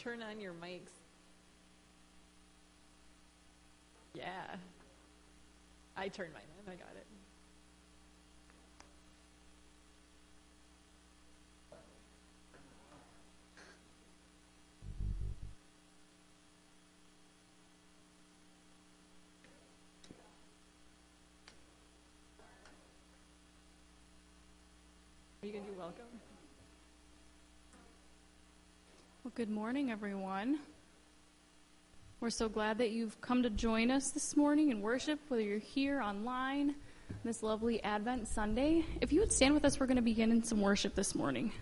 turn on your mics. Yeah. I turned mine on. I got it. Are you going to do welcome? Well, good morning, everyone. We're so glad that you've come to join us this morning in worship, whether you're here online this lovely Advent Sunday. If you would stand with us, we're going to begin in some worship this morning.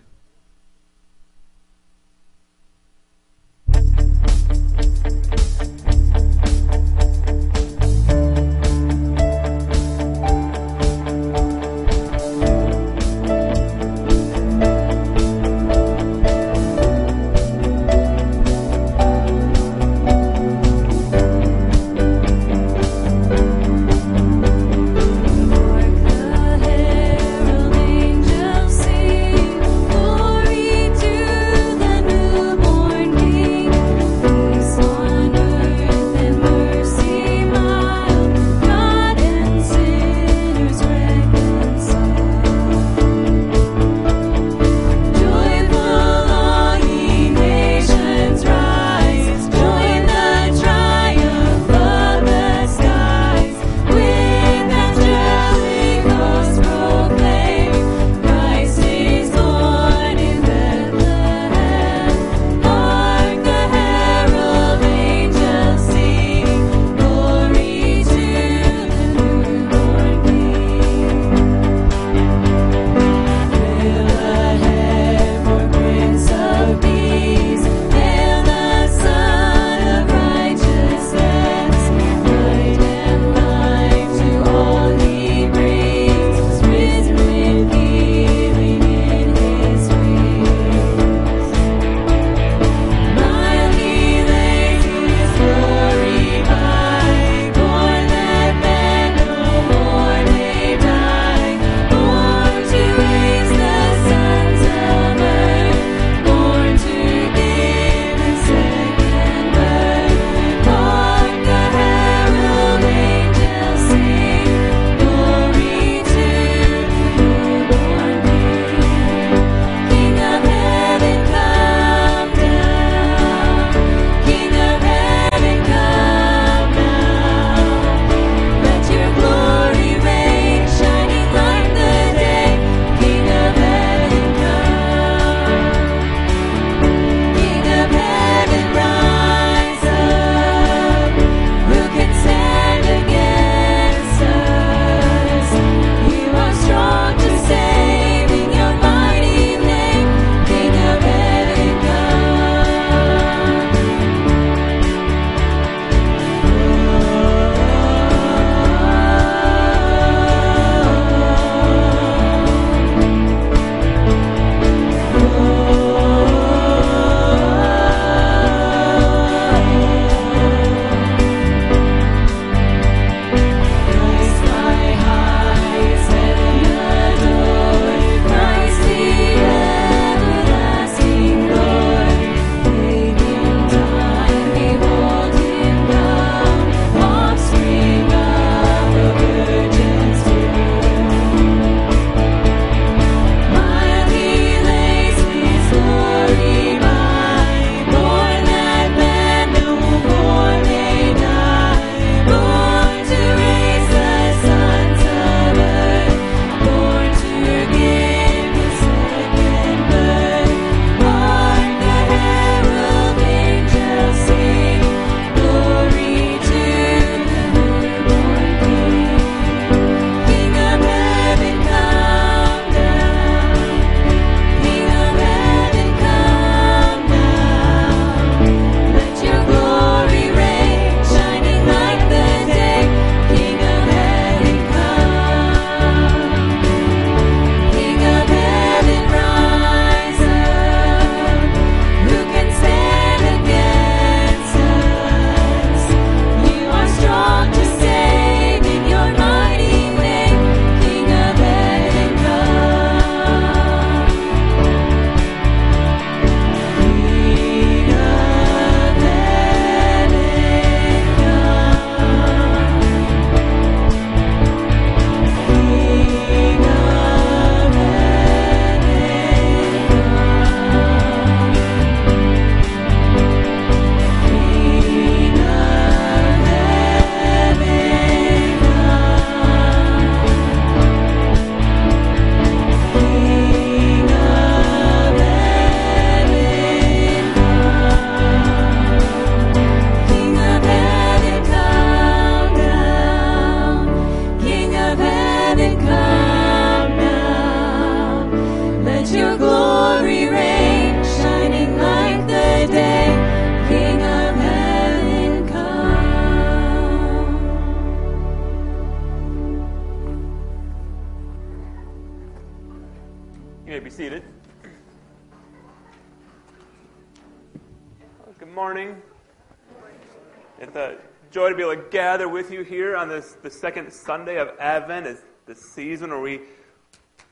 Second Sunday of Advent, is the season where we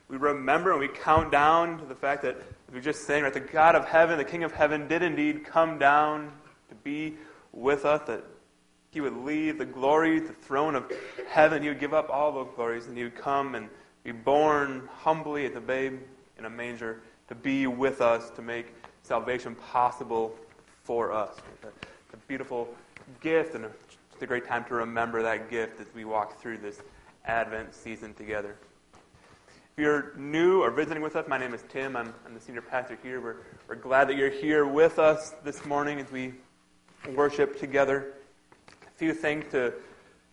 we remember and we count down to the fact that we're just saying, right, the God of heaven, the King of heaven, did indeed come down to be with us. That He would leave the glory, the throne of heaven. He would give up all those glories, and He would come and be born humbly as a babe in a manger to be with us to make salvation possible for us. A beautiful gift and a it's a great time to remember that gift as we walk through this Advent season together. If you're new or visiting with us, my name is Tim. I'm, I'm the senior pastor here. We're, we're glad that you're here with us this morning as we worship together. A few things to,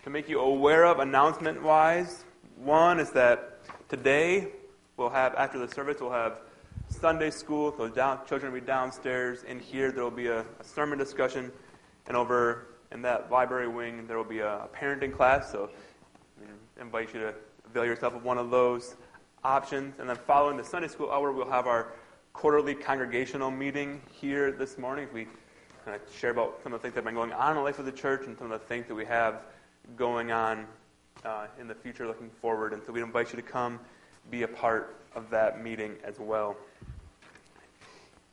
to make you aware of announcement wise. One is that today we'll have, after the service, we'll have Sunday school. So down, children will be downstairs. In here, there will be a, a sermon discussion. And over in that library wing, there will be a, parenting class. So I invite you to avail yourself of one of those options. And then following the Sunday school hour, we'll have our quarterly congregational meeting here this morning. We kind of share about some of the things that have been going on in the life of the church and some of the things that we have going on uh, in the future looking forward. And so we invite you to come be a part of that meeting as well.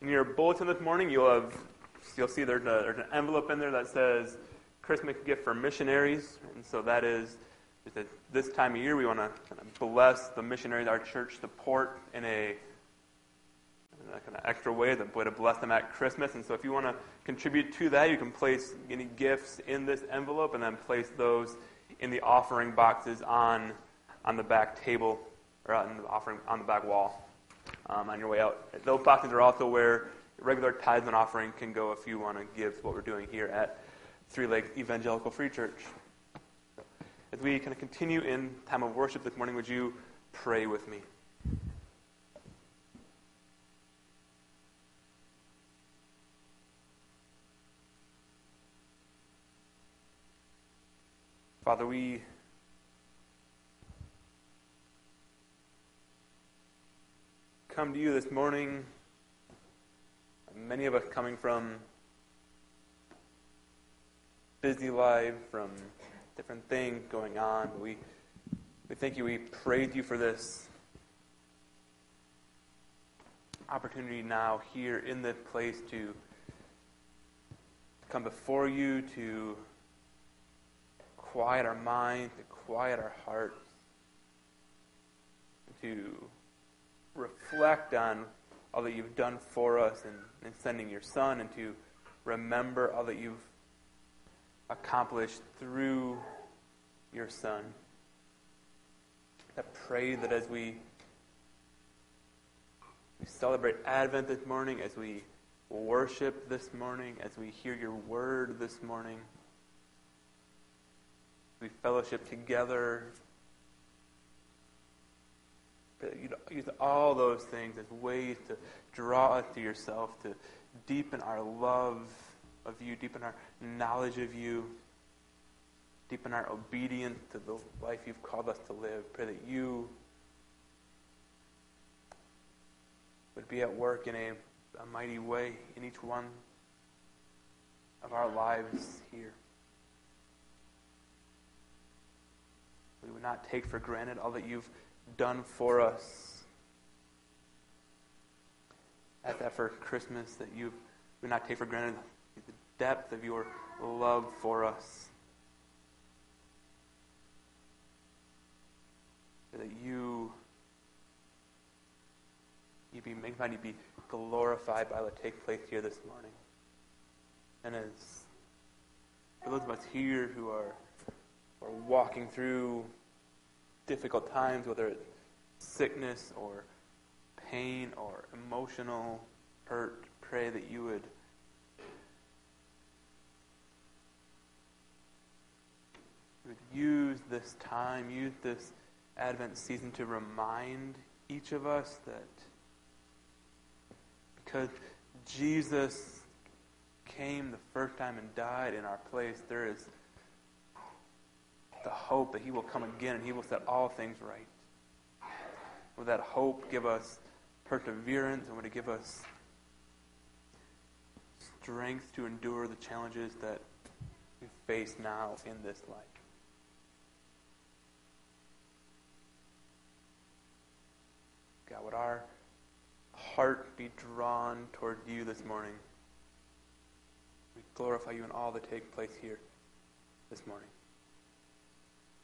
In your bulletin this morning, you'll have you'll see there's, a, there's an envelope in there that says Christmas gift for missionaries, and so that is that this time of year we want to kind of bless the missionaries our church support in a, in a kind of extra way, the way to bless them at Christmas. And so if you want to contribute to that, you can place any gifts in this envelope and then place those in the offering boxes on on the back table or on the offering on the back wall um, on your way out. Those boxes are also where regular tithes and offering can go if you want to give what we're doing here at Three Lakes Evangelical Free Church. As we kind of continue in time of worship this morning, would you pray with me? Father, we come to you this morning, many of us coming from busy life, from different things going on. We, we thank you. We praise you for this opportunity now here in this place to come before you, to quiet our minds, to quiet our hearts, to reflect on all that you've done for us in, in sending your Son, and to remember all that you've accomplished through your Son. I pray that as we, we celebrate Advent this morning, as we worship this morning, as we hear your word this morning, we fellowship together. You use all those things as ways to draw us to yourself, to deepen our love of you, deepen our knowledge of you, deepen our obedience to the life you've called us to live. Pray that you would be at work in a, a mighty way in each one of our lives here. We would not take for granted all that you've done for us. At that for Christmas, that you would not take for granted the depth of your love for us. That you, you be magnified, you be glorified by what takes place here this morning. And as for those of us here who are, are walking through difficult times, whether it's sickness or pain or emotional hurt, pray that you would would use this time, use this Advent season to remind each of us that because Jesus came the first time and died in our place, there is the hope that he will come again and he will set all things right. Will that hope give us perseverance and would it give us strength to endure the challenges that we face now in this life? God, would our heart be drawn toward you this morning? We glorify you in all that take place here this morning.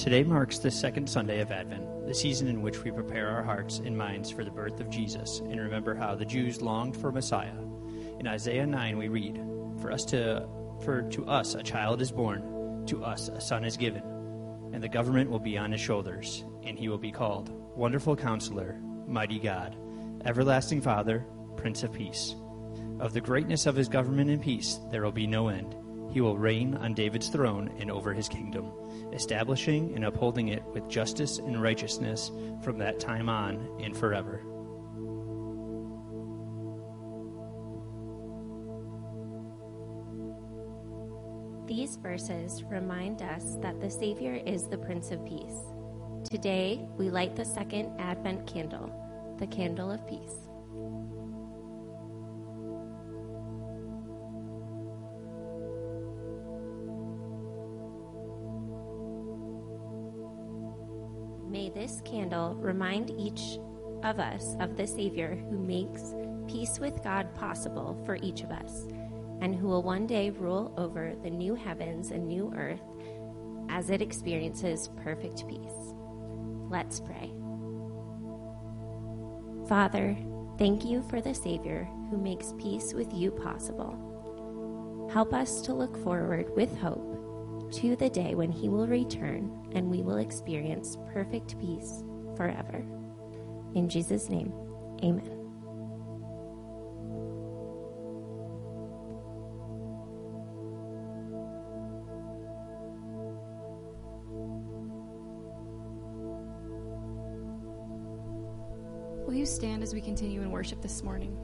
Today marks the second Sunday of Advent, the season in which we prepare our hearts and minds for the birth of Jesus and remember how the Jews longed for Messiah. In Isaiah 9 we read, "For us to for to us a child is born, to us a son is given, and the government will be on his shoulders, and he will be called Wonderful Counselor, Mighty God, Everlasting Father, Prince of Peace. Of the greatness of his government and peace there will be no end." He will reign on David's throne and over his kingdom, establishing and upholding it with justice and righteousness from that time on and forever. These verses remind us that the Savior is the Prince of Peace. Today, we light the second Advent candle, the candle of peace. This candle remind each of us of the Savior who makes peace with God possible for each of us, and who will one day rule over the new heavens and new earth as it experiences perfect peace. Let's pray. Father, thank you for the Savior who makes peace with you possible. Help us to look forward with hope to the day when he will return and we will experience perfect peace forever. In Jesus' name, amen. Will you stand as we continue in worship this morning?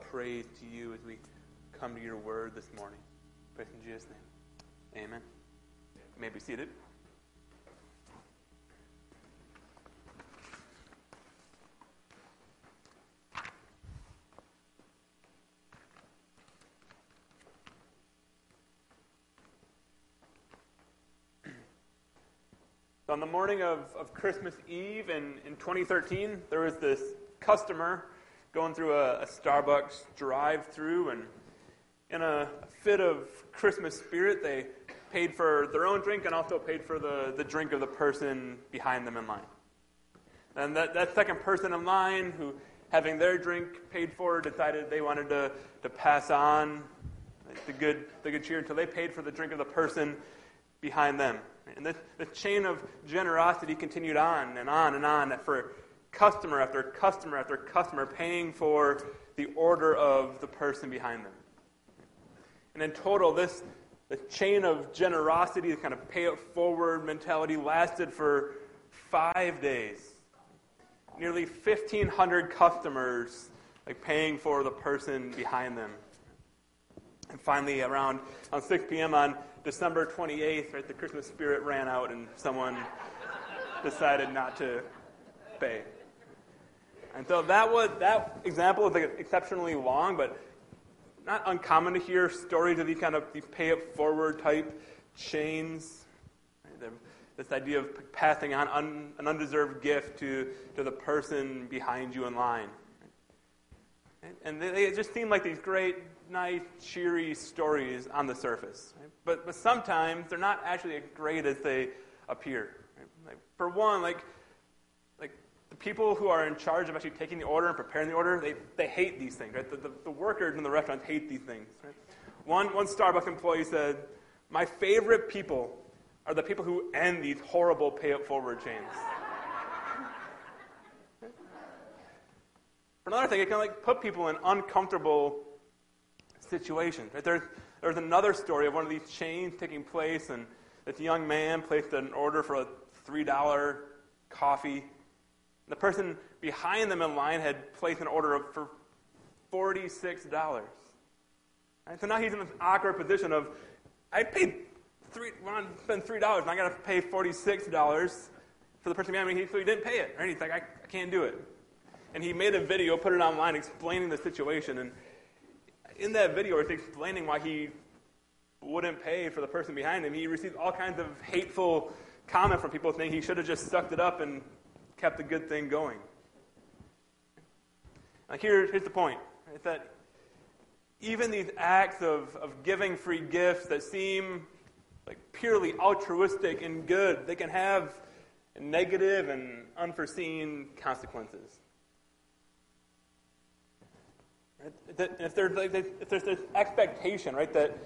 Praise to you as we come to your word this morning. Praise in Jesus' name. Amen. You may be seated. On the morning of, of Christmas Eve in, in 2013, there was this customer going through a, a Starbucks drive through, and in a fit of Christmas spirit, they paid for their own drink and also paid for the, the drink of the person behind them in line. And that, that second person in line, who having their drink paid for, decided they wanted to, to pass on the good, the good cheer until they paid for the drink of the person behind them. And this, the chain of generosity continued on and on and on for customer after customer after customer paying for the order of the person behind them. And in total, this the chain of generosity, the kind of pay it forward mentality, lasted for five days. Nearly 1,500 customers like paying for the person behind them. And finally, around on 6 p.m. on December 28th, right, the Christmas spirit ran out and someone decided not to pay. And so that was that example is like exceptionally long, but not uncommon to hear stories of these kind of these pay it forward type chains. This idea of passing on un, an undeserved gift to, to the person behind you in line. And, they, they just seem like these great, nice, cheery stories on the surface. But, but sometimes they're not actually as great as they appear. For one, like the people who are in charge of actually taking the order and preparing the order, they, they hate these things. Right? The, the, the workers in the restaurant hate these things. Right? One, one Starbucks employee said, My favorite people are the people who end these horrible pay it forward chains. For another thing, it can like put people in uncomfortable situations. Right? There's, there's another story of one of these chains taking place, and this young man placed an order for a $3 coffee. The person behind them in line had placed an order of, for $46. Right? So now he's in this awkward position of, I paid three, want to spend three dollars, and I got to pay forty-six dollars for the person behind me. So he didn't pay it, right? He's like, I, I can't do it. And he made a video, put it online, explaining the situation. And in that video, he's explaining why he wouldn't pay for the person behind him. He received all kinds of hateful comments from people saying he should have just sucked it up and kept the good thing going. Like here, here's the point: is that even these acts of, of giving free gifts that seem like purely altruistic and good, they can have negative and unforeseen consequences. Right? If there's, like, if there's this expectation, right, that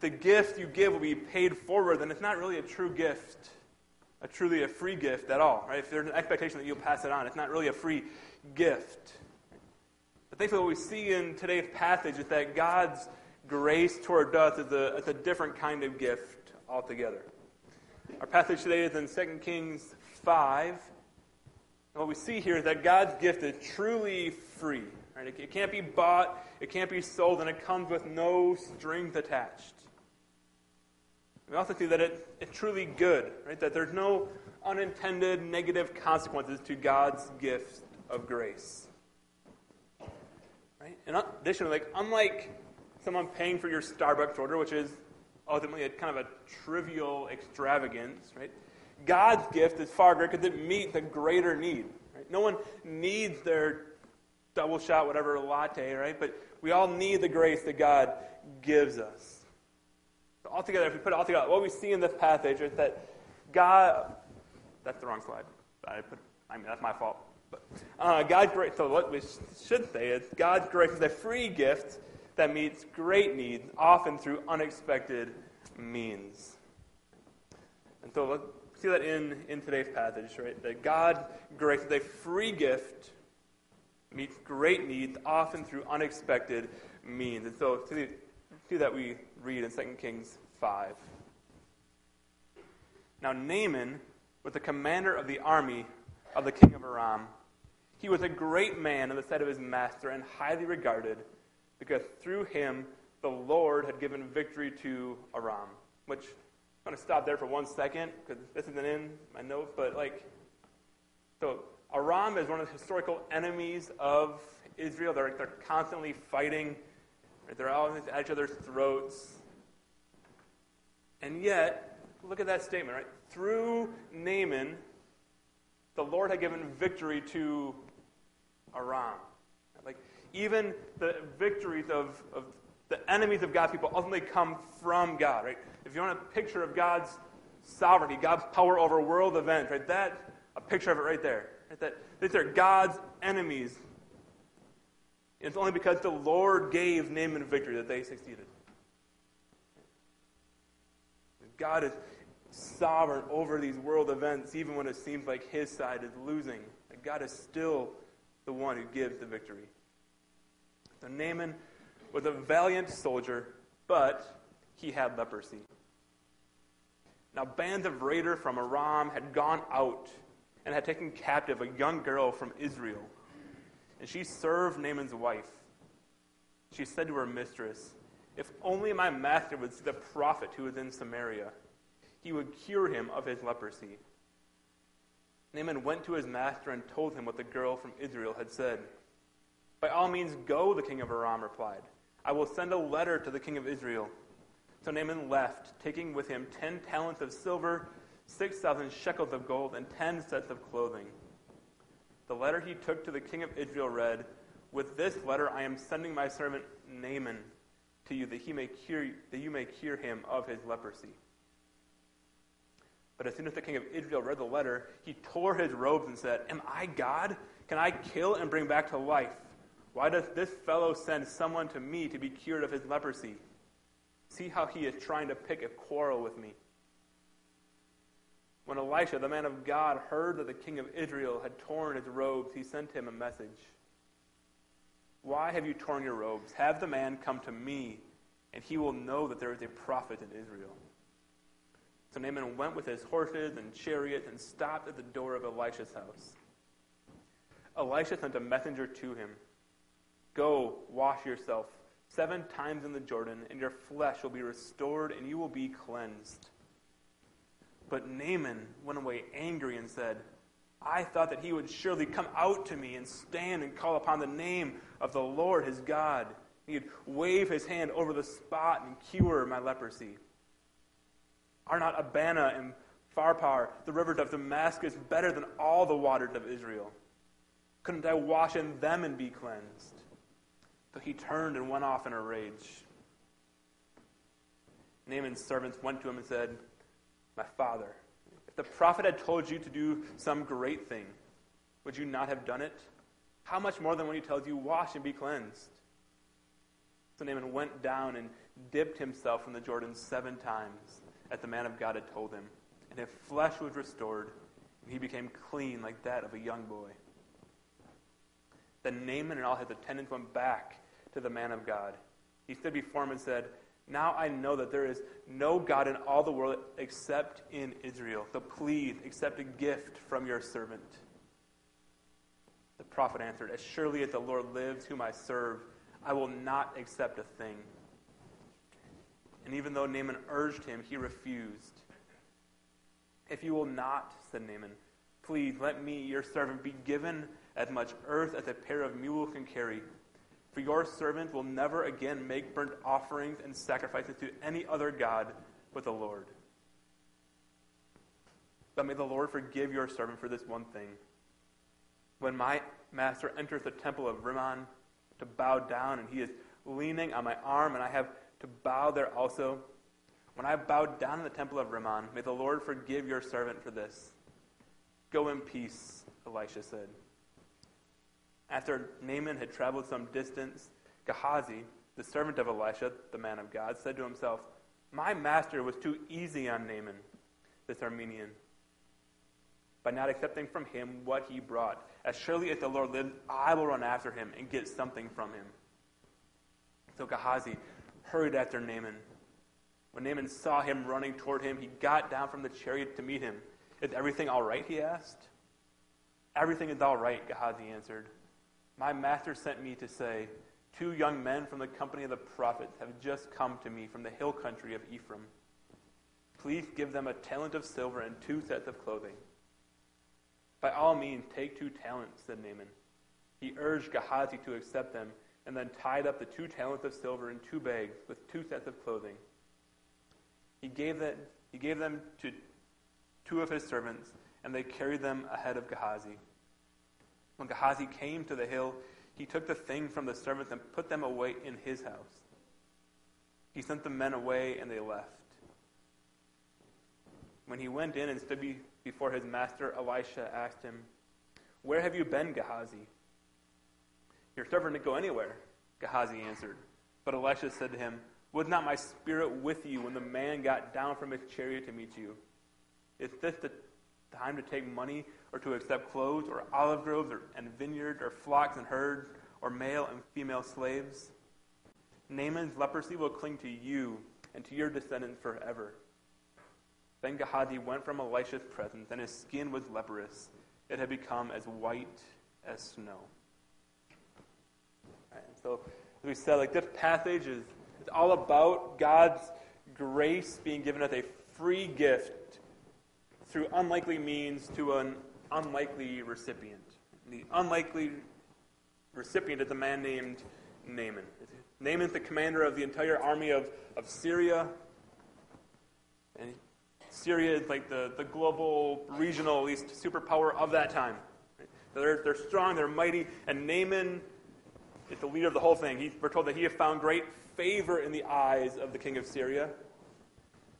the gift you give will be paid forward, then it's not really a true gift a truly a free gift at all, right? If there's an expectation that you'll pass it on, it's not really a free gift. But thankfully, what we see in today's passage is that God's grace toward us is a, is a different kind of gift altogether. Our passage today is in 2 Kings 5. And what we see here is that God's gift is truly free. Right? It, it can't be bought, it can't be sold, and it comes with no strings attached. We also see that it, it's truly good, right? That there's no unintended negative consequences to God's gift of grace. Right? And additionally, like unlike someone paying for your Starbucks order, which is ultimately a kind of a trivial extravagance, right? God's gift is far greater because it meets a greater need. Right? No one needs their double shot, whatever latte, right? But we all need the grace that God gives us. So altogether, if we put it all together, what we see in this passage is that God, that's the wrong slide. I put, I mean, that's my fault. But uh, God's grace, so what we should say is God's grace is a free gift that meets great needs, often through unexpected means. And so let's see that in, in today's passage, right? That God's grace is a free gift, meets great needs, often through unexpected means. And so to see that we read in 2 Kings 5. Now Naaman was the commander of the army of the king of Aram. He was a great man in the sight of his master and highly regarded because through him the Lord had given victory to Aram. Which I'm going to stop there for one second because this isn't in my notes, but like, so Aram is one of the historical enemies of Israel. They're, they're constantly fighting? They're always at each other's throats. And yet, look at that statement, right? Through Naaman, the Lord had given victory to Aram. Like, even the victories of, of the enemies of God's people ultimately come from God, right? If you want a picture of God's sovereignty, God's power over world events, right? That, a picture of it right there. Right? That these are God's enemies. It's only because the Lord gave Naaman victory that they succeeded. God is sovereign over these world events, even when it seems like his side is losing. God is still the one who gives the victory. So Naaman was a valiant soldier, but he had leprosy. Now, bands of raiders from Aram had gone out and had taken captive a young girl from Israel. And she served Naaman's wife. She said to her mistress, If only my master would see the prophet who is in Samaria, he would cure him of his leprosy. Naaman went to his master and told him what the girl from Israel had said. By all means, go, the king of Aram replied. I will send a letter to the king of Israel. So Naaman left, taking with him ten talents of silver, six thousand shekels of gold, and ten sets of clothing. The letter he took to the king of Israel read, With this letter I am sending my servant Naaman to you, that he may cure that you may cure him of his leprosy. But as soon as the king of Israel read the letter, he tore his robes and said, Am I God? Can I kill and bring back to life? Why does this fellow send someone to me to be cured of his leprosy? See how he is trying to pick a quarrel with me. When Elisha, the man of God, heard that the king of Israel had torn his robes, he sent him a message. Why have you torn your robes? Have the man come to me, and he will know that there is a prophet in Israel. So Naaman went with his horses and chariots and stopped at the door of Elisha's house. Elisha sent a messenger to him Go, wash yourself seven times in the Jordan, and your flesh will be restored, and you will be cleansed. But Naaman went away angry and said, I thought that he would surely come out to me and stand and call upon the name of the Lord his God. He'd wave his hand over the spot and cure my leprosy. Are not Abana and Pharpar, the rivers of Damascus, better than all the waters of Israel? Couldn't I wash in them and be cleansed? So he turned and went off in a rage. Naaman's servants went to him and said, My father, if the prophet had told you to do some great thing, would you not have done it? How much more than when he tells you, Wash and be cleansed? So Naaman went down and dipped himself in the Jordan seven times, as the man of God had told him, and his flesh was restored, and he became clean like that of a young boy. Then Naaman and all his attendants went back to the man of God. He stood before him and said, Now I know that there is no God in all the world except in Israel. So please accept a gift from your servant. The prophet answered, As surely as the Lord lives, whom I serve, I will not accept a thing. And even though Naaman urged him, he refused. If you will not, said Naaman, please let me, your servant, be given as much earth as a pair of mules can carry. For your servant will never again make burnt offerings and sacrifices to any other God but the Lord. But may the Lord forgive your servant for this one thing. When my master enters the temple of Rimmon to bow down, and he is leaning on my arm, and I have to bow there also, when I bow down in the temple of Rimmon, may the Lord forgive your servant for this. Go in peace, Elisha said. After Naaman had traveled some distance, Gehazi, the servant of Elisha, the man of God, said to himself, My master was too easy on Naaman, this Aramean, by not accepting from him what he brought. As surely as the Lord lives, I will run after him and get something from him. So Gehazi hurried after Naaman. When Naaman saw him running toward him, he got down from the chariot to meet him. Is everything all right? he asked. Everything is all right, Gehazi answered. My master sent me to say, Two young men from the company of the prophets have just come to me from the hill country of Ephraim. Please give them a talent of silver and two sets of clothing. By all means, take two talents, said Naaman. He urged Gehazi to accept them, and then tied up the two talents of silver in two bags with two sets of clothing. He gave, that, he gave them to two of his servants, and they carried them ahead of Gehazi. When Gehazi came to the hill, he took the thing from the servants and put them away in his house. He sent the men away, and they left. When he went in and stood be- before his master, Elisha asked him, Where have you been, Gehazi? Your servant didn't go anywhere, Gehazi answered. But Elisha said to him, Was not my spirit with you when the man got down from his chariot to meet you? Is this the time to take money or to accept clothes or olive groves or, and vineyards or flocks and herds or male and female slaves? Naaman's leprosy will cling to you and to your descendants forever. Then Gehazi went from Elisha's presence, and his skin was leprous. It had become as white as snow. So, as we said, like this passage is it's all about God's grace being given as a free gift through unlikely means to an unlikely recipient. The unlikely recipient is a man named Naaman. Naaman's the commander of the entire army of, of Syria. And Syria is like the, the global, regional, at least superpower of that time. They're, they're strong, they're mighty, and Naaman is the leader of the whole thing. He, we're told that he has found great favor in the eyes of the king of Syria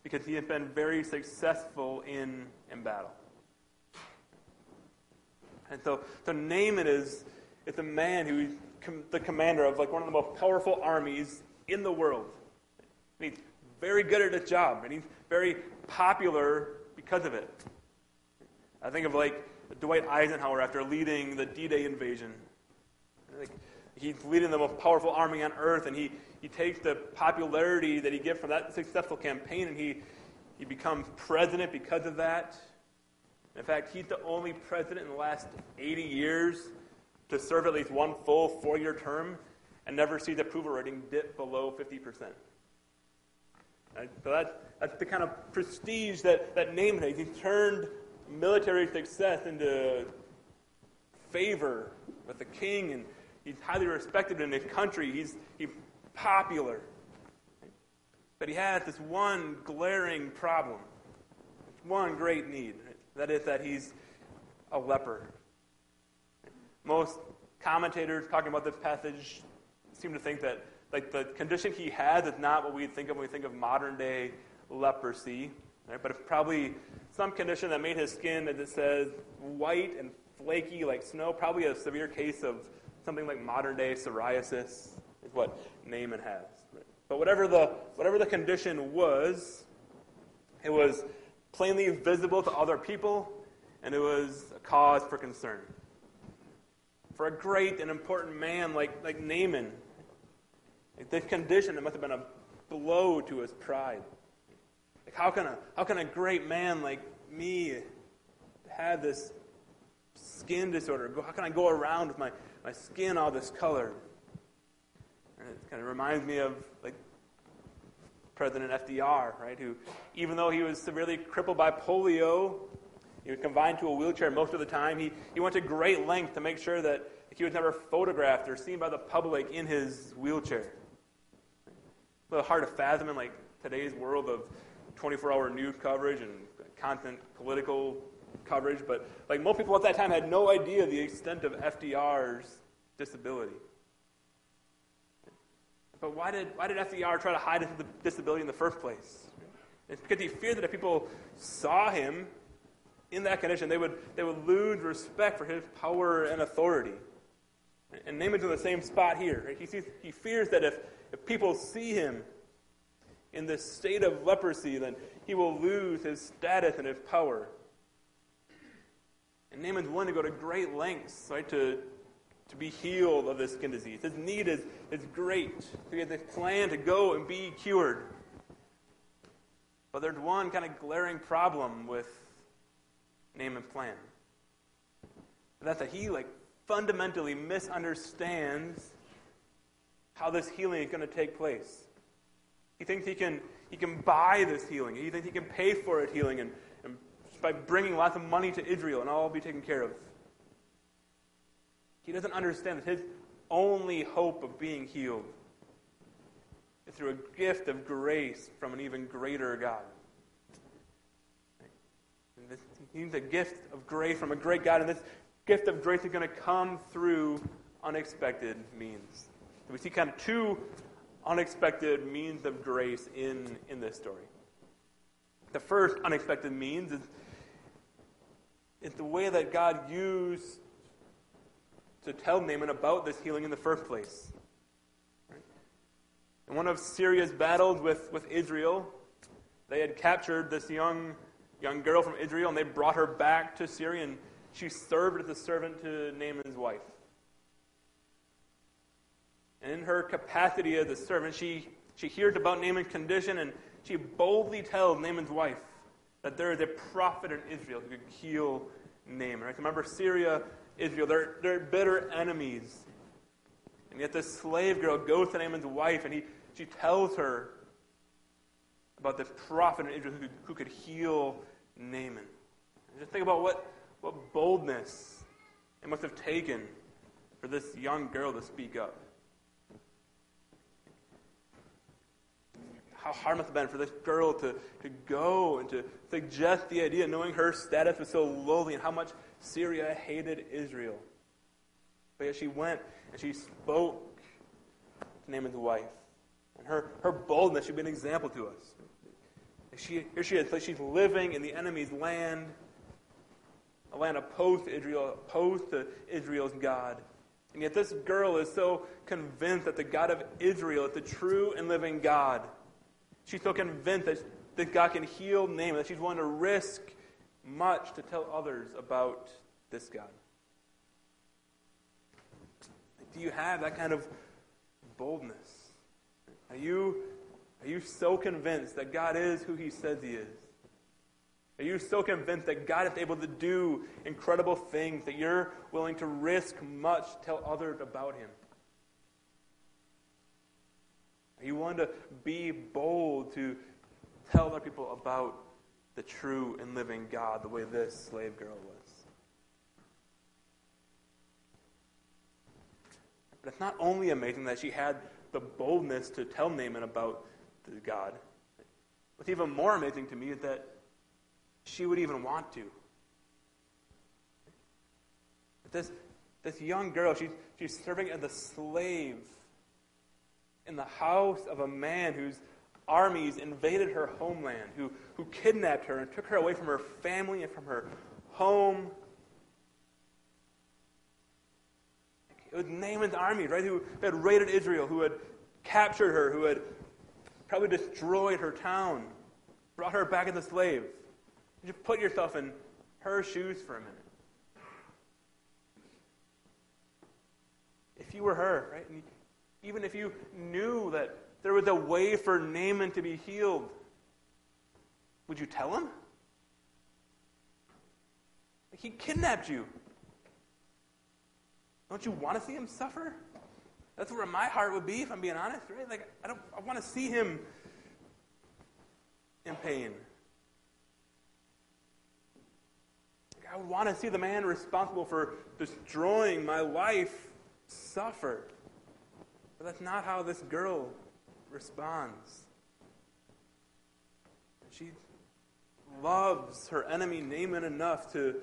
because he had been very successful in, in battle. And so, so Naaman is, is a man who is com- the commander of like one of the most powerful armies in the world. And he's very good at his job, and he's very popular because of it. I think of like Dwight Eisenhower after leading the D-Day invasion. Like, he's leading the most powerful army on earth, and he, he takes the popularity that he gets from that successful campaign, and he, he becomes president because of that. In fact, he's the only president in the last 80 years to serve at least one full four-year term and never see the approval rating dip below 50%. Right? So that's, that's the kind of prestige that, that Naaman has. He's turned military success into favor with the king, and he's highly respected in his country. He's, he's popular. But he has this one glaring problem, one great need. That is that he's a leper. Most commentators talking about this passage seem to think that like the condition he has is not what we think of when we think of modern day leprosy, right? but it's probably some condition that made his skin, as it says, white and flaky like snow, probably a severe case of something like modern day psoriasis is what Naaman has. But whatever the, whatever the condition was, it was plainly visible to other people, and it was a cause for concern. For a great and important man like, like Naaman, like this condition, it must have been a blow to his pride. Like how can a how can a great man like me have this skin disorder? How can I go around with my, my skin all this color? It kind of reminds me of like President FDR, right? Who, even though he was severely crippled by polio, he was confined to a wheelchair most of the time. He, he went to great lengths to make sure that he was never photographed or seen by the public in his wheelchair. A little hard to fathom in like today's world of 24-hour news coverage and constant political coverage, but like most people at that time had no idea the extent of FDR's disability. But why did, why did FDR try to hide his disability in the first place? It's because he feared that if people saw him in that condition, they would, they would lose respect for his power and authority. And Naaman's in the same spot here. He, sees, he fears that if, if people see him in this state of leprosy, then he will lose his status and his power. And Naaman's willing to go to great lengths right, to, to be healed of this skin disease. His need is, is great. He has this plan to go and be cured. But there's one kind of glaring problem with Naaman's plan. That's that he like fundamentally misunderstands how this healing is going to take place. He thinks he can, he can buy this healing. He thinks he can pay for it healing and, and by bringing lots of money to Israel and all will be taken care of. He doesn't understand that his only hope of being healed is through a gift of grace from an even greater God. And This, he needs a gift of grace from a great God, and this gift of grace is going to come through unexpected means. We see kind of two unexpected means of grace in, in this story. The first unexpected means is, is the way that God used to tell Naaman about this healing in the first place. In one of Syria's battles with, with Israel, they had captured this young, young girl from Israel and they brought her back to Syria and she served as a servant to Naaman's wife. And in her capacity as a servant, she, she hears about Naaman's condition and she boldly tells Naaman's wife that there is a prophet in Israel who could heal Naaman. Right? Remember, Syria, Israel, they're, they're bitter enemies. And yet this slave girl goes to Naaman's wife and he, she tells her about this prophet in Israel who could, who could heal Naaman. And just think about what, what boldness it must have taken for this young girl to speak up. how hard must have been for this girl to, to go and to suggest the idea, knowing her status was so lowly and how much Syria hated Israel. But yet she went and she spoke to Naaman's wife. And her, her boldness should be an example to us. She, here she is, she's living in the enemy's land, a land opposed to Israel, opposed to Israel's God. And yet this girl is so convinced that the God of Israel is the true and living God She's so convinced that, that God can heal Naaman that she's willing to risk much to tell others about this God. Do you have that kind of boldness? Are you, are you so convinced that God is who He says He is? Are you so convinced that God is able to do incredible things that you're willing to risk much to tell others about Him? Are you willing to be bold to tell other people about the true and living God the way this slave girl was? But it's not only amazing that she had the boldness to tell Naaman about the God. What's even more amazing to me is that she would even want to. This, this young girl, she's, she's serving as a slave in the house of a man whose armies invaded her homeland, who, who kidnapped her and took her away from her family and from her home. It was Naaman's army, right, who had raided Israel, who had captured her, who had probably destroyed her town, brought her back as a slave. Just put yourself in her shoes for a minute. If you were her, right? And even if you knew that there was a way for Naaman to be healed, would you tell him? He kidnapped you. Don't you want to see him suffer? That's where my heart would be, if I'm being honest, right? Like, I don't, I want to see him in pain. Like, I would want to see the man responsible for destroying my life suffer. But that's not how this girl responds. She loves her enemy Naaman enough to,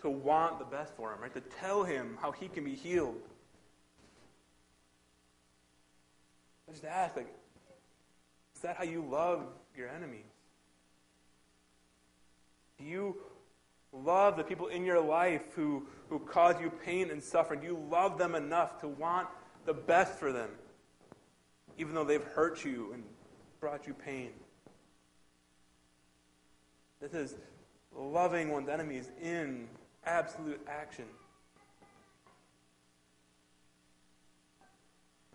to want the best for him, right? To tell him how he can be healed. I just ask, like, is that how you love your enemies? Do you love the people in your life who, who cause you pain and suffering? Do you love them enough to want the best for them, even though they've hurt you and brought you pain? This is loving one's enemies in absolute action.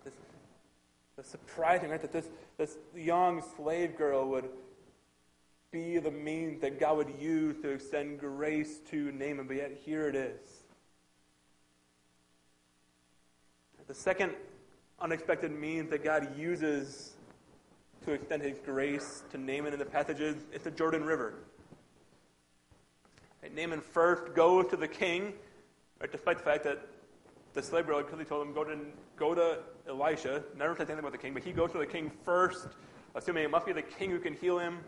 This, the surprising, right, that this, this young slave girl would be the means that God would use to extend grace to Naaman, but yet here it is. The second unexpected means that God uses to extend his grace to Naaman in the passages is the Jordan River. Right, Naaman first goes to the king, right, despite the fact that the slave girl clearly told him, go to, go to Elisha. Never said anything about the king, but he goes to the king first, assuming it must be the king who can heal him.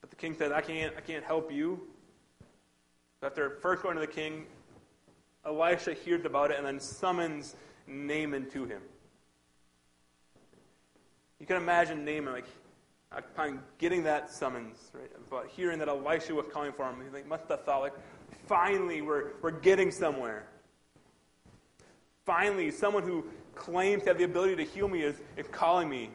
But the king said, I can't, I can't help you. After first going to the king, Elisha hears about it and then summons Naaman to him. You can imagine Naaman, like, uh, upon getting that summons, right, about uh, hearing that Elisha was calling for him, he like, must have thought, like, finally, we're, we're getting somewhere. Finally, someone who claims to have the ability to heal me is, is calling me.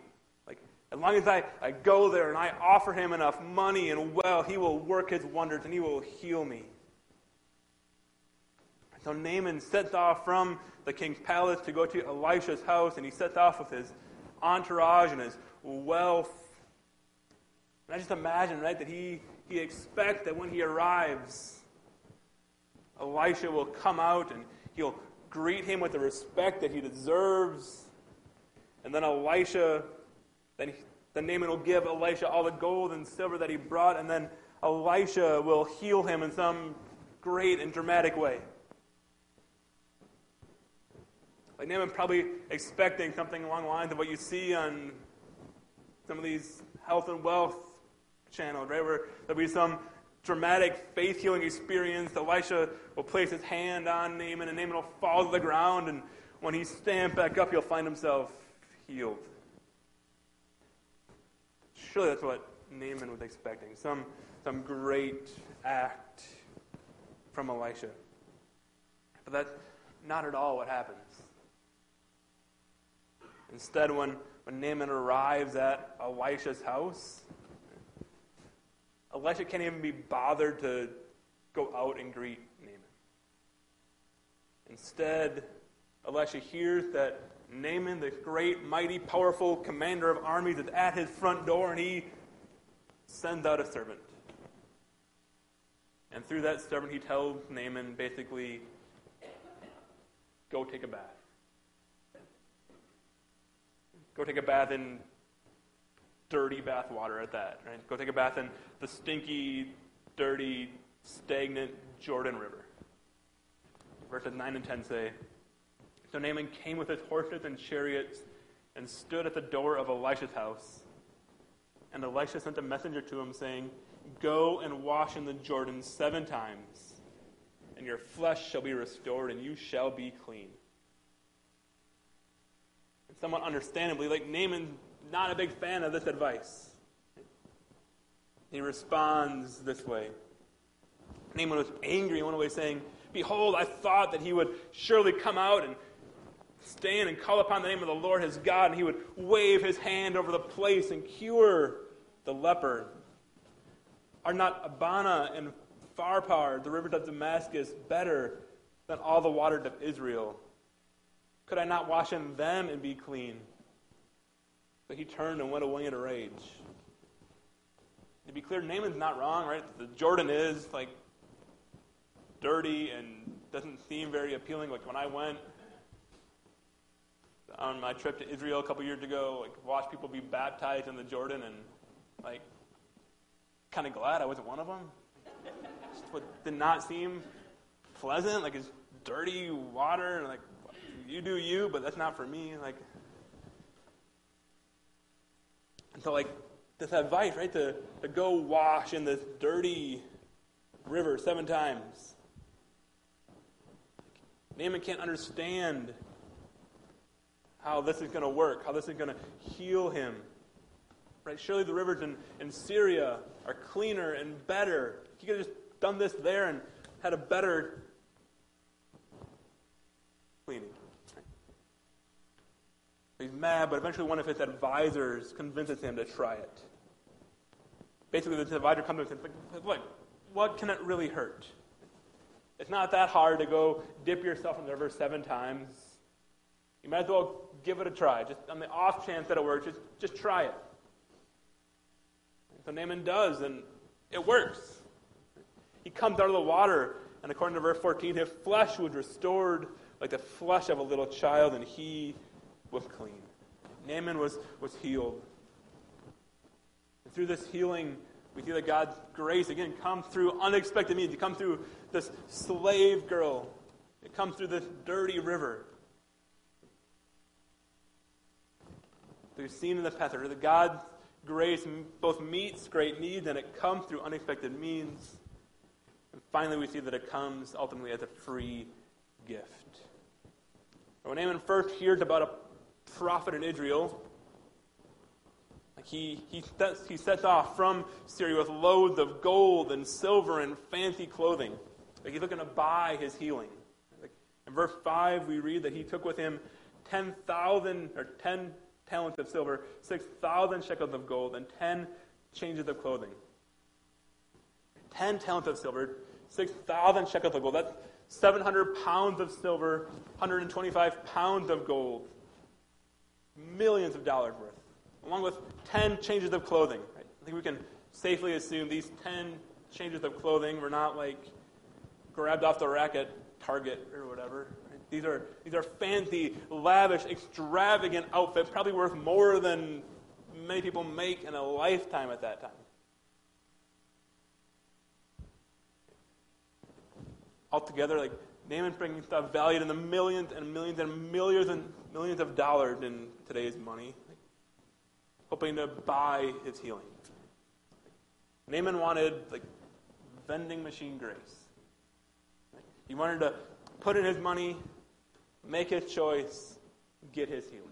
Like, as long as I, I go there and I offer him enough money and wealth, he will work his wonders and he will heal me. So Naaman sets off from the king's palace to go to Elisha's house, and he sets off with his entourage and his wealth. And I just imagine, right, that he, he expects that when he arrives, Elisha will come out and he'll greet him with the respect that he deserves. And then Elisha, then, he, then Naaman will give Elisha all the gold and silver that he brought, and then Elisha will heal him in some great and dramatic way. Like Naaman probably expecting something along the lines of what you see on some of these health and wealth channels, right? Where there'll be some dramatic faith healing experience. Elisha will place his hand on Naaman, and Naaman will fall to the ground, and when he stands back up, he'll find himself healed. Surely that's what Naaman was expecting. Some, some great act from Elisha. But that's not at all what happens. Instead, when, when Naaman arrives at Elisha's house, Elisha can't even be bothered to go out and greet Naaman. Instead, Elisha hears that Naaman, the great, mighty, powerful commander of armies, is at his front door, and he sends out a servant. And through that servant, he tells Naaman basically, go take a bath. Go take a bath in dirty bath water at that, right? Go take a bath in the stinky, dirty, stagnant Jordan River. Verses 9 and 10 say So Naaman came with his horses and chariots and stood at the door of Elisha's house. And Elisha sent a messenger to him, saying, Go and wash in the Jordan seven times, and your flesh shall be restored, and you shall be clean. Somewhat understandably, like Naaman, not a big fan of this advice. He responds this way. Naaman was angry in one way, saying, Behold, I thought that he would surely come out and stand and call upon the name of the Lord his God, and he would wave his hand over the place and cure the leper. Are not Abana and Pharpar, the rivers of Damascus, better than all the waters of Israel? Could I not wash in them and be clean? But he turned and went away in a rage. To be clear, Naaman's not wrong, right? The Jordan is like dirty and doesn't seem very appealing. Like when I went on my trip to Israel a couple years ago, like watched people be baptized in the Jordan, and like kind of glad I wasn't one of them. Just what did not seem pleasant. Like it's dirty water, and like you do you, but that's not for me. Like, and so like this advice, right, to, to go wash in this dirty river seven times. Naaman can't understand how this is going to work, how this is going to heal him. Right? Surely the rivers in, in Syria are cleaner and better. He could have just done this there and had a better cleaning. Right? He's mad, but eventually one of his advisors convinces him to try it. Basically, the advisor comes to him and says, Look, what can it really hurt? It's not that hard to go dip yourself in the river seven times. You might as well give it a try. Just on the off chance that it works, just, just try it. So Naaman does, and it works. He comes out of the water, and according to verse 14, his flesh was restored like the flesh of a little child, and he was clean. Naaman was, was healed. And through this healing, we see that God's grace, again, comes through unexpected means. It comes through this slave girl. It comes through this dirty river. We've seen in the past that God's grace both meets great needs and it comes through unexpected means. And finally, we see that it comes ultimately as a free gift. When Naaman first hears about a prophet in Israel, Like he, he, sets, he sets off from Syria with loads of gold and silver and fancy clothing. Like he's looking to buy his healing. Like in verse 5, we read that he took with him 10,000 or 10 talents of silver, 6,000 shekels of gold, and 10 changes of clothing. 10 talents of silver, 6,000 shekels of gold. That's 700 pounds of silver, 125 pounds of gold. Millions of dollars worth. Along with 10 changes of clothing. I think we can safely assume these 10 changes of clothing were not like grabbed off the rack at Target or whatever. These are, these are fancy, lavish, extravagant outfits, probably worth more than many people make in a lifetime at that time. Altogether, like Naaman bringing stuff valued in the millions and millions and millions and millions of dollars in today's money, hoping to buy his healing. Naaman wanted like vending machine grace. He wanted to put in his money, make his choice, get his healing.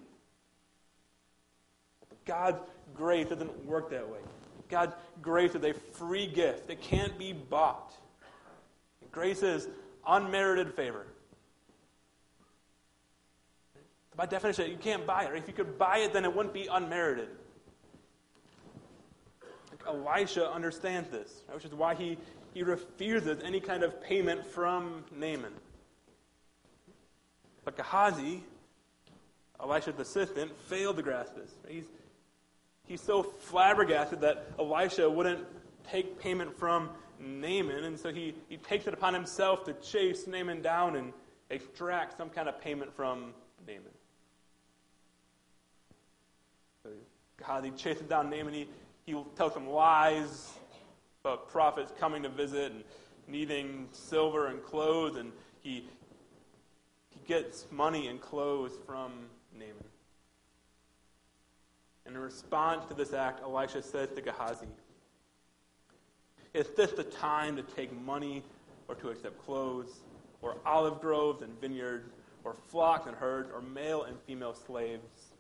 But God's grace doesn't work that way. God's grace is a free gift. It can't be bought. Grace is unmerited favor. By definition, you can't buy it. If you could buy it, then it wouldn't be unmerited. Elisha understands this, which is why he, he refuses any kind of payment from Naaman. But Gehazi, Elisha's assistant, failed to grasp this. He's, he's so flabbergasted that Elisha wouldn't take payment from Naaman, and so he, he takes it upon himself to chase Naaman down and extract some kind of payment from Naaman. So Gehazi chases down Naaman. He, he tells him lies about prophets coming to visit and needing silver and clothes, and he, he gets money and clothes from Naaman. In response to this act, Elisha says to Gehazi, Is this the time to take money or to accept clothes, or olive groves and vineyards, or flocks and herds, or male and female slaves?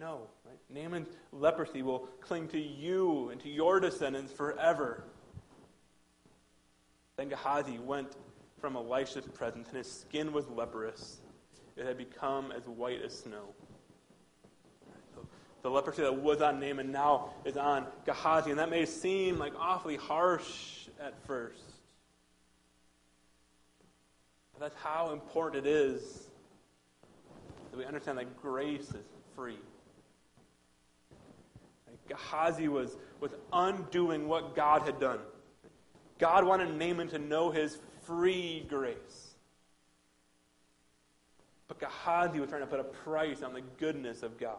No. Right? Naaman's leprosy will cling to you and to your descendants forever. Then Gehazi went from Elisha's presence, and his skin was leprous. It had become as white as snow. So The leprosy that was on Naaman now is on Gehazi. And that may seem like awfully harsh at first. But that's how important it is that we understand that grace is free. Gehazi was, was undoing what God had done. God wanted Naaman to know his free grace. But Gehazi was trying to put a price on the goodness of God.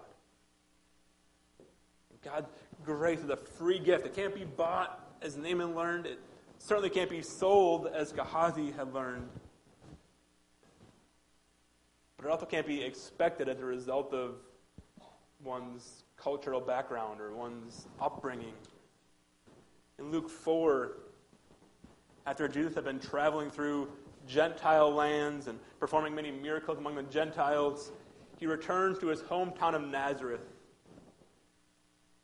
God's grace is a free gift. It can't be bought, as Naaman learned. It certainly can't be sold, as Gehazi had learned. But it also can't be expected as a result of one's cultural background or one's upbringing. In Luke 4, after Jesus had been traveling through Gentile lands and performing many miracles among the Gentiles, he returns to his hometown of Nazareth.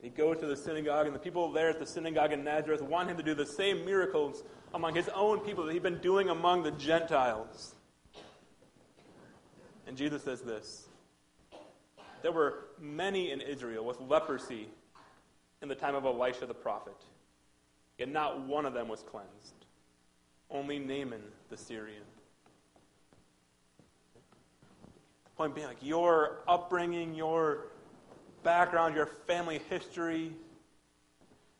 He goes to the synagogue, and the people there at the synagogue in Nazareth want him to do the same miracles among his own people that he'd been doing among the Gentiles. And Jesus says this There were many in Israel with leprosy in the time of Elisha the prophet, yet not one of them was cleansed. Only Naaman the Syrian. Point being, like, your upbringing, your background, your family history,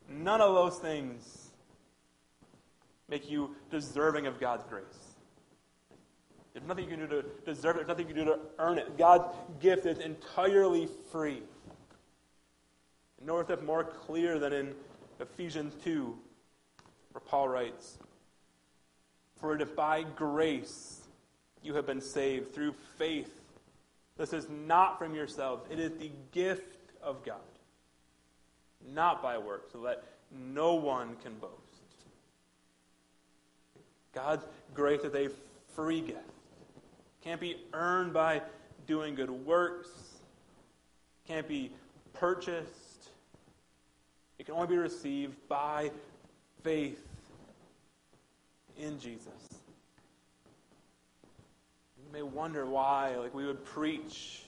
none of those things make you deserving of God's grace. There's nothing you can do to deserve it. There's nothing you can do to earn it. God's gift is entirely free. Nor is it more clear than in Ephesians 2, where Paul writes, For it is by grace you have been saved through faith. This is not from yourselves, it is the gift of God, not by works, so that no one can boast. God's grace is a free gift. Can't be earned by doing good works. Can't be purchased. It can only be received by faith in Jesus. You may wonder why, like we would preach,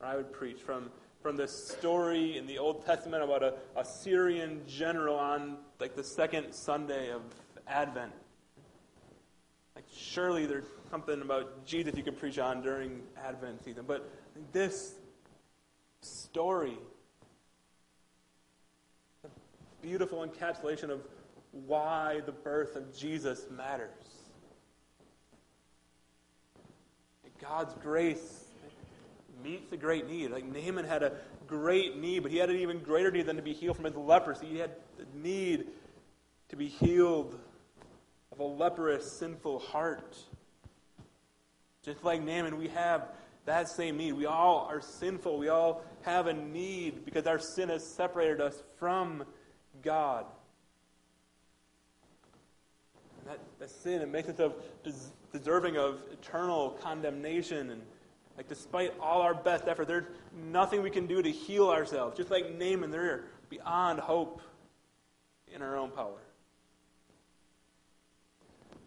or I would preach from from this story in the Old Testament about a, a Syrian general on like the second Sunday of Advent. Like surely there's something about Jesus you could preach on during Advent season, but this story, a beautiful encapsulation of why the birth of Jesus matters. God's grace meets a great need. Like Naaman had a great need, but he had an even greater need than to be healed from his leprosy. He had the need to be healed of a leprous, sinful heart. Just like Naaman, we have that same need. We all are sinful. We all have a need because our sin has separated us from God. And that, that sin, it makes us of des- deserving of eternal condemnation. And like despite all our best effort, there's nothing we can do to heal ourselves. Just like Naaman, they're beyond hope in our own power.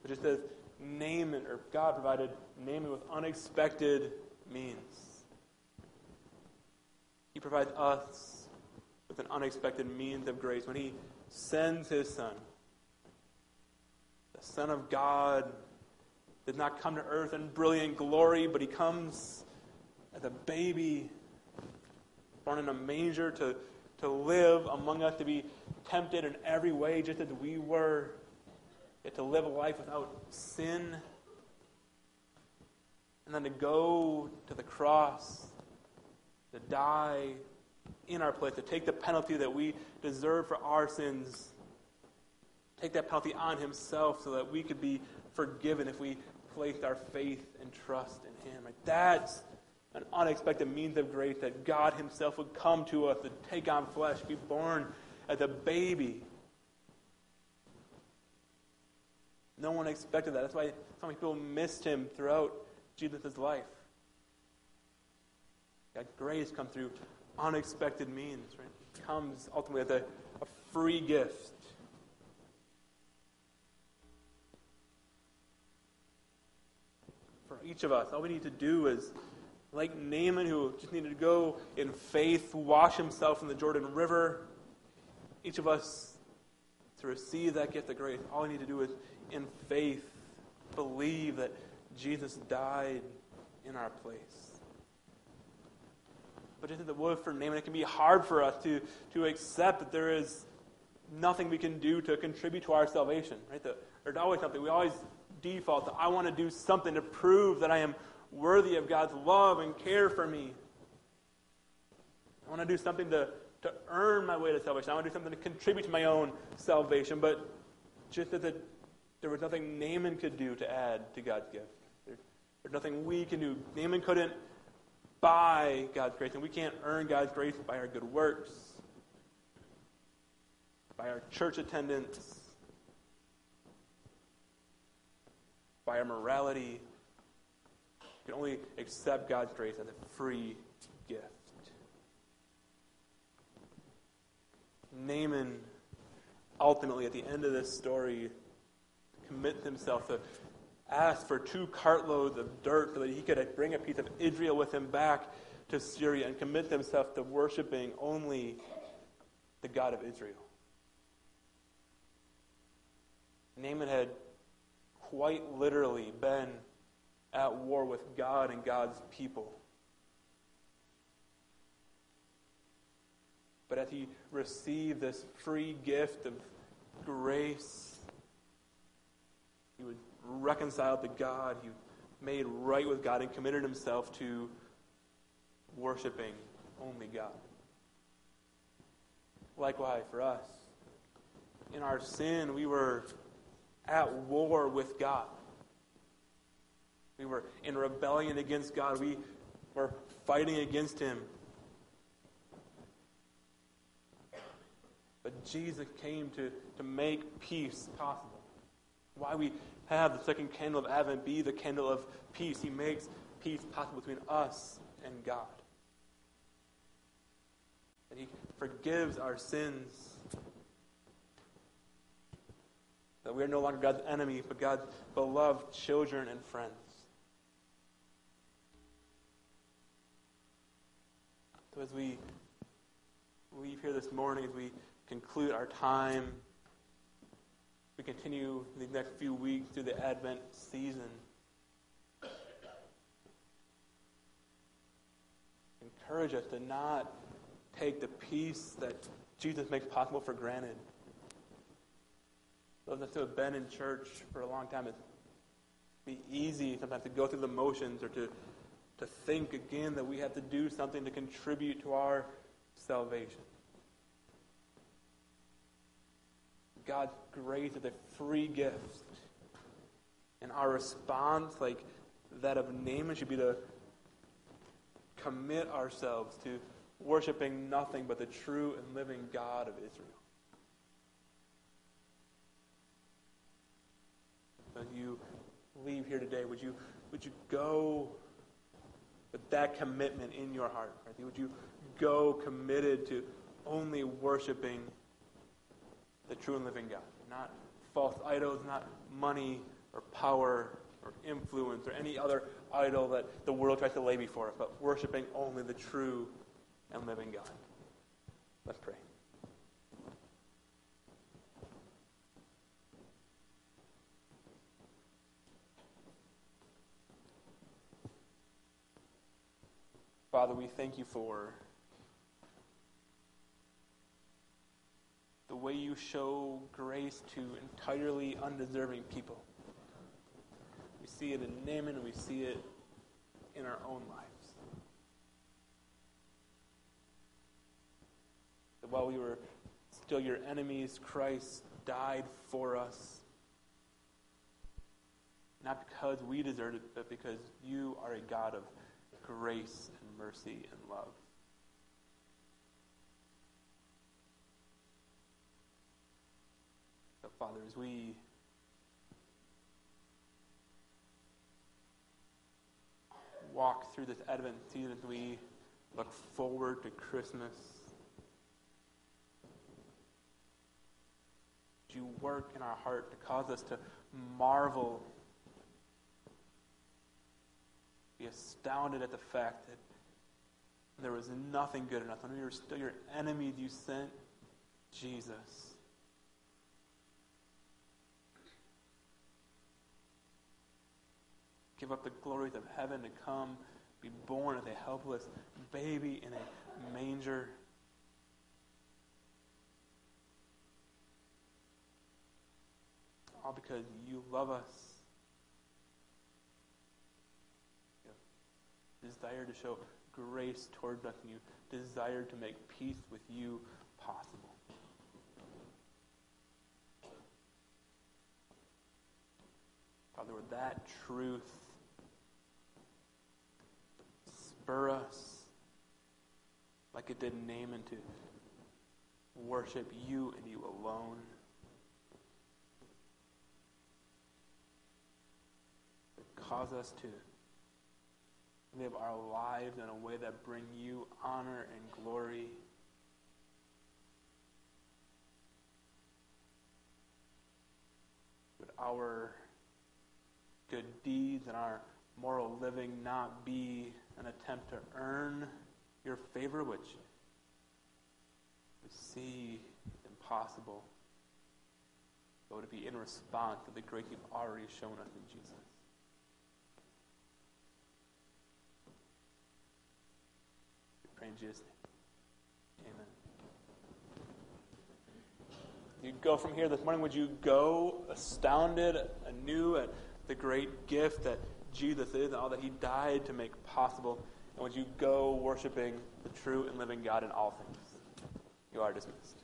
But just as Naaman, or God provided Naaman with unexpected means, He provides us with an unexpected means of grace when He sends His Son. The Son of God did not come to earth in brilliant glory, but He comes as a baby born in a manger to, to live among us, to be tempted in every way, just as we were to live a life without sin, and then to go to the cross, to die in our place, to take the penalty that we deserve for our sins, take that penalty on himself so that we could be forgiven if we placed our faith and trust in him. That's an unexpected means of grace that God himself would come to us to take on flesh, be born as a baby No one expected that. That's why so many people missed him throughout Jesus' life. God, grace comes through unexpected means, right? It comes ultimately as a, a free gift. For each of us, all we need to do is Like Naaman, who just needed to go in faith, wash himself in the Jordan River, each of us to receive that gift of grace, all we need to do is, in faith, believe that Jesus died in our place. But just as it was for Naaman, it can be hard for us to, to accept that there is nothing we can do to contribute to our salvation. Right? The, there's always something. We always default to, I want to do something to prove that I am worthy of God's love and care for me. I want to do something to, to earn my way to salvation. I want to do something to contribute to my own salvation. But just as it, there was nothing Naaman could do to add to God's gift, there, there's nothing we can do. Naaman couldn't buy God's grace, and we can't earn God's grace by our good works, by our church attendance, by our morality. We can only accept God's grace as a free gift. Naaman, ultimately, at the end of this story, commits himself to ask for two cartloads of dirt so that he could bring a piece of Israel with him back to Syria and commit himself to worshiping only the God of Israel. Naaman had quite literally been at war with God and God's people. But as he received this free gift of grace, he was reconciled to God. He made right with God and committed himself to worshiping only God. Likewise, for us, in our sin, we were at war with God. We were in rebellion against God. We were fighting against Him. But Jesus came to, to make peace possible. Why we have the second candle of Advent be the candle of peace. He makes peace possible between us and God. That He forgives our sins. That we are no longer God's enemy, but God's beloved children and friends. So as we leave here this morning, as we conclude our time, we continue the next few weeks through the Advent season. Encourage us to not take the peace that Jesus makes possible for granted. Those of us who have been in church for a long time, it'd be easy sometimes to go through the motions or to, to think again that we have to do something to contribute to our salvation. God's grace is a free gift. And our response, like that of Naaman, should be to commit ourselves to worshiping nothing but the true and living God of Israel. As you leave here today, would you, would you go with that commitment in your heart? Right? Would you go committed to only worshiping the true and living God? Not false idols, not money or power or influence or any other idol that the world tries to lay before us, but worshiping only the true and living God. Let's pray. Father, we thank you for the way you show grace to entirely undeserving people. We see it in Naaman and we see it in our own lives. That while we were still your enemies, Christ died for us. Not because we deserved it, but because you are a God of grace and mercy and love. So, Father, as we walk through this Advent season, as we look forward to Christmas, you work in our heart to cause us to marvel be astounded at the fact that there was nothing good enough. When we were still your enemies, you sent Jesus. Give up the glories of heaven to come, be born as a helpless baby in a manger. All because you love us. You desire to show grace toward us, and you desire to make peace with you possible. Father, would that truth spur us like it did Naaman to worship you and you alone? Cause us to live our lives in a way that bring you honor and glory. Would our good deeds and our moral living not be an attempt to earn your favor, which we see impossible, but would it be in response to the grace you've already shown us in Jesus? Pray in Jesus' name. Amen. You go from here this morning, would you go astounded anew at the great gift that Jesus is and all that he died to make possible? And would you go worshiping the true and living God in all things? You are dismissed.